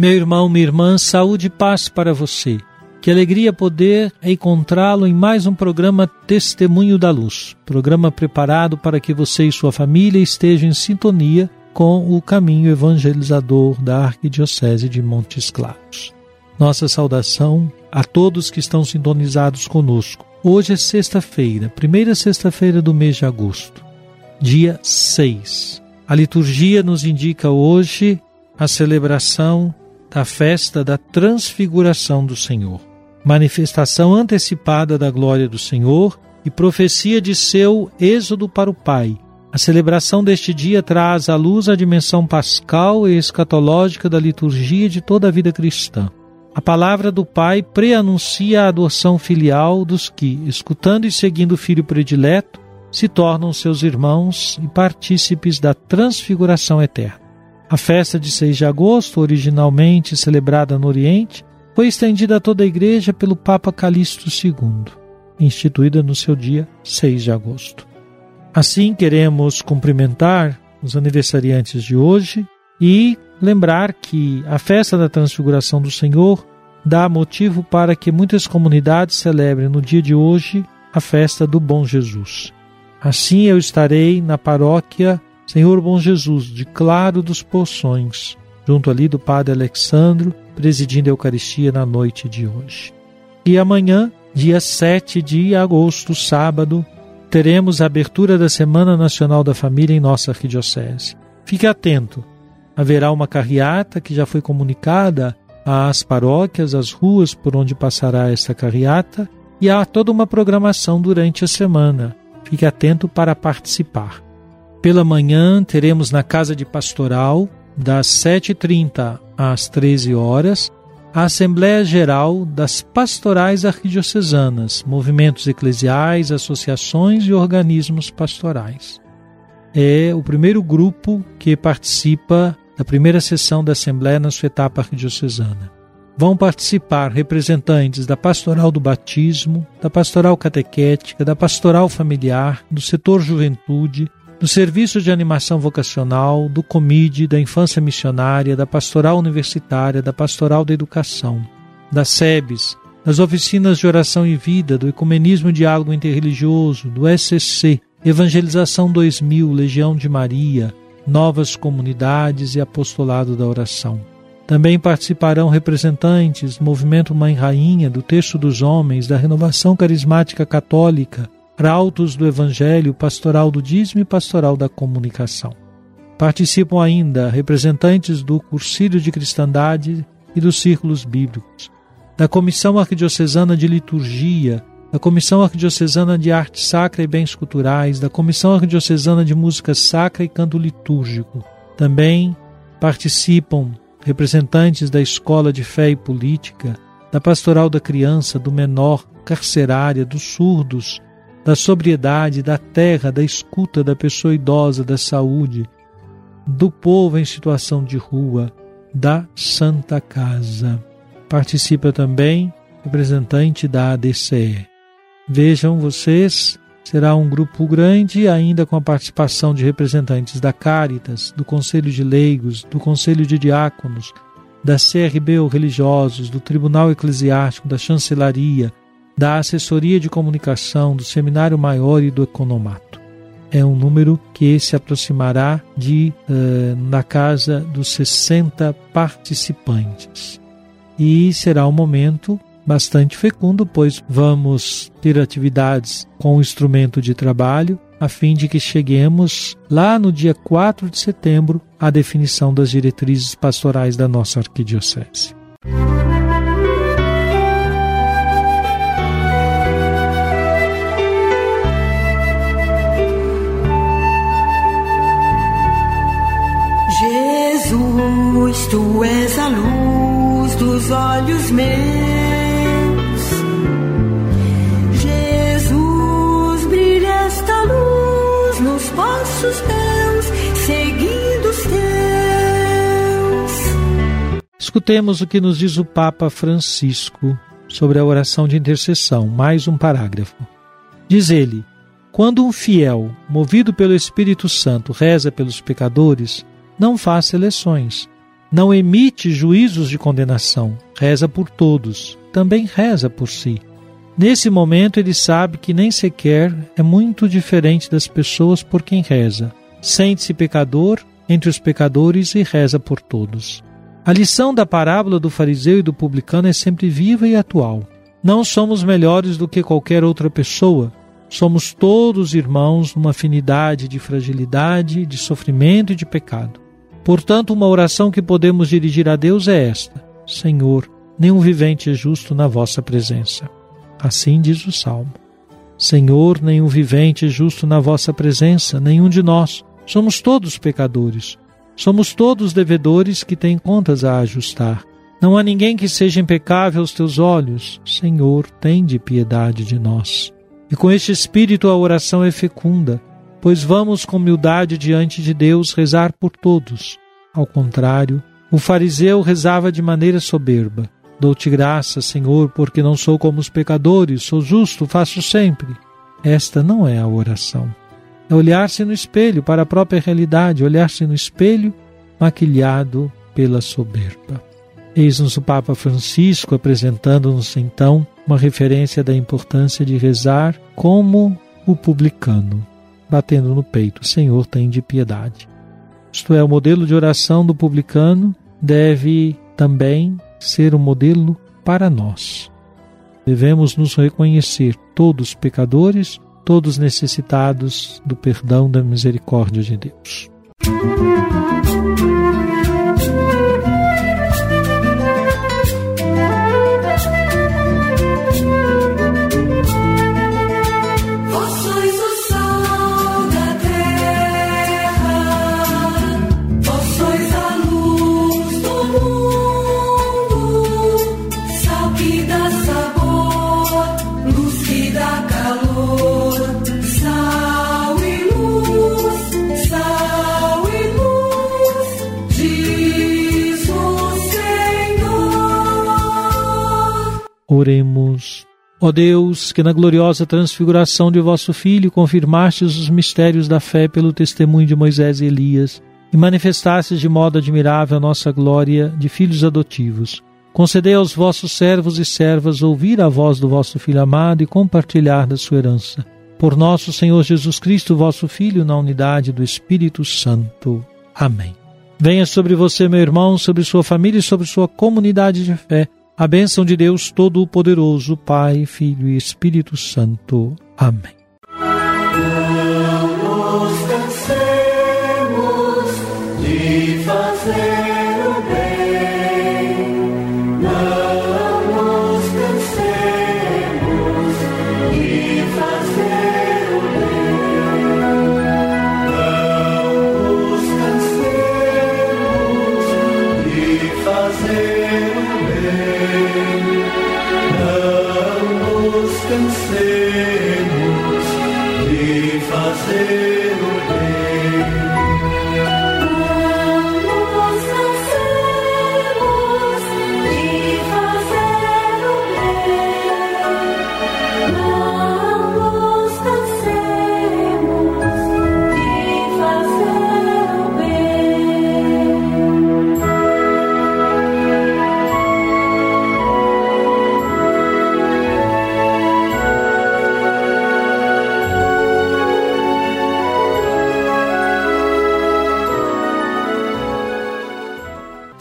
Meu irmão, minha irmã, saúde e paz para você. Que alegria poder encontrá-lo em mais um programa Testemunho da Luz. Programa preparado para que você e sua família estejam em sintonia com o caminho evangelizador da Arquidiocese de Montes Claros. Nossa saudação a todos que estão sintonizados conosco. Hoje é sexta-feira, primeira sexta-feira do mês de agosto, dia 6. A liturgia nos indica hoje a celebração da festa da transfiguração do Senhor, manifestação antecipada da glória do Senhor e profecia de seu êxodo para o Pai. A celebração deste dia traz à luz a dimensão pascal e escatológica da liturgia de toda a vida cristã. A palavra do Pai preanuncia a adoção filial dos que, escutando e seguindo o Filho predileto, se tornam seus irmãos e partícipes da transfiguração eterna. A festa de 6 de agosto, originalmente celebrada no Oriente, foi estendida a toda a Igreja pelo Papa Calixto II, instituída no seu dia 6 de agosto. Assim, queremos cumprimentar os aniversariantes de hoje e lembrar que a festa da Transfiguração do Senhor dá motivo para que muitas comunidades celebrem no dia de hoje a festa do Bom Jesus. Assim eu estarei na paróquia Senhor Bom Jesus, de Claro dos Poções, junto ali do Padre Alexandro, presidindo a Eucaristia na noite de hoje. E amanhã, dia 7 de agosto, sábado, teremos a abertura da Semana Nacional da Família em nossa arquidiocese. Fique atento, haverá uma carreata que já foi comunicada às paróquias, às ruas por onde passará esta carreata, e há toda uma programação durante a semana. Fique atento para participar. Pela manhã teremos na Casa de Pastoral, das 7h30 às 13 horas, a Assembleia Geral das Pastorais Arquidiocesanas, movimentos eclesiais, associações e organismos pastorais. É o primeiro grupo que participa da primeira sessão da Assembleia na sua etapa arquidiocesana. Vão participar representantes da Pastoral do Batismo, da Pastoral Catequética, da Pastoral Familiar, do setor Juventude, do Serviço de Animação Vocacional, do COMIDE, da Infância Missionária, da Pastoral Universitária, da Pastoral da Educação, das SEBs, das Oficinas de Oração e Vida, do Ecumenismo e Diálogo Interreligioso, do SCC, Evangelização 2000, Legião de Maria, Novas Comunidades e Apostolado da Oração. Também participarão representantes do Movimento Mãe Rainha, do Texto dos Homens, da Renovação Carismática Católica, Arautos do Evangelho, Pastoral do Dízimo e Pastoral da Comunicação. Participam ainda representantes do Cursílio de Cristandade e dos Círculos Bíblicos, da Comissão Arquidiocesana de Liturgia, da Comissão Arquidiocesana de Arte Sacra e Bens Culturais, da Comissão Arquidiocesana de Música Sacra e Canto Litúrgico. Também participam representantes da Escola de Fé e Política, da Pastoral da Criança, do Menor, Carcerária, dos Surdos, da sobriedade, da terra, da escuta da pessoa idosa, da saúde, do povo em situação de rua, da Santa Casa. Participa também representante da ADCE. Vejam vocês, será um grupo grande, ainda com a participação de representantes da Caritas, do Conselho de Leigos, do Conselho de Diáconos, da CRB ou Religiosos, do Tribunal Eclesiástico, da Chancelaria, da Assessoria de Comunicação, do Seminário Maior e do Economato. é um número que se aproximará de uh, na casa dos 60 participantes. E será um momento bastante fecundo, pois vamos ter atividades com o instrumento de trabalho, a fim de que cheguemos lá no dia 4 de setembro à definição das diretrizes pastorais da nossa arquidiocese. Jesus, tu és a luz dos olhos meus passos teus, seguindo os teus. Escutemos o que nos diz o Papa Francisco sobre a oração de intercessão, mais um parágrafo. Diz ele: Quando um fiel, movido pelo Espírito Santo, reza pelos pecadores, não faz seleções, não emite juízos de condenação, reza por todos, também reza por si Nesse momento ele sabe que nem sequer é muito diferente das pessoas por quem reza. Sente-se pecador entre os pecadores e reza por todos. A lição da parábola do fariseu e do publicano é sempre viva e atual. Não somos melhores do que qualquer outra pessoa. Somos todos irmãos numa afinidade de fragilidade, de sofrimento e de pecado. Portanto, uma oração que podemos dirigir a Deus é esta: Senhor, nenhum vivente é justo na vossa presença. Assim diz o Salmo. Senhor, nenhum vivente é justo na vossa presença, nenhum de nós. Somos todos pecadores. Somos todos devedores que têm contas a ajustar. Não há ninguém que seja impecável aos teus olhos. Senhor, tem de piedade de nós. E com este espírito a oração é fecunda, pois vamos com humildade diante de Deus rezar por todos. Ao contrário, o fariseu rezava de maneira soberba. Dou-te graça, Senhor, porque não sou como os pecadores, sou justo, faço sempre. Esta não é a oração. É olhar-se no espelho para a própria realidade, olhar-se no espelho maquilhado pela soberba. Eis-nos o Papa Francisco apresentando-nos então uma referência da importância de rezar como o publicano, batendo no peito: Senhor, tem de piedade. Isto é, o modelo de oração do publicano deve também ser um modelo para nós. Devemos nos reconhecer todos pecadores, todos necessitados do perdão da misericórdia de Deus. Música Oremos. Ó Deus, que na gloriosa transfiguração de vosso Filho confirmastes os mistérios da fé pelo testemunho de Moisés e Elias, e manifestastes de modo admirável a nossa glória de filhos adotivos. Concedei aos vossos servos e servas ouvir a voz do vosso Filho amado e compartilhar da sua herança. Por nosso Senhor Jesus Cristo, vosso Filho, na unidade do Espírito Santo. Amém. Venha sobre você, meu irmão, sobre sua família e sobre sua comunidade de fé a bênção de Deus Todo-Poderoso, Pai, Filho e Espírito Santo. Amém.